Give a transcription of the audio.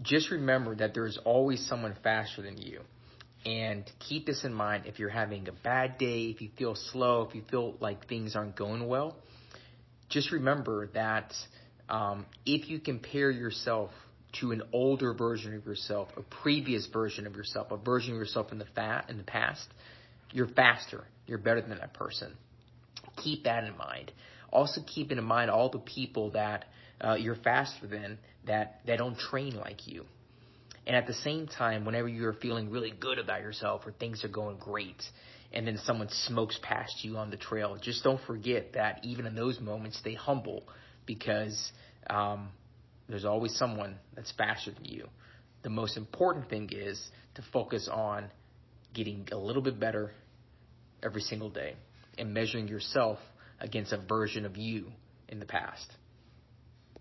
just remember that there's always someone faster than you. And keep this in mind if you're having a bad day, if you feel slow, if you feel like things aren't going well, just remember that um, if you compare yourself to an older version of yourself, a previous version of yourself, a version of yourself in the fa- in the past, you're faster. You're better than that person. Keep that in mind. Also keep in mind all the people that uh, you're faster than that that don't train like you. And at the same time, whenever you're feeling really good about yourself or things are going great, and then someone smokes past you on the trail, just don't forget that even in those moments, stay humble because um, there's always someone that's faster than you. The most important thing is to focus on getting a little bit better every single day and measuring yourself against a version of you in the past.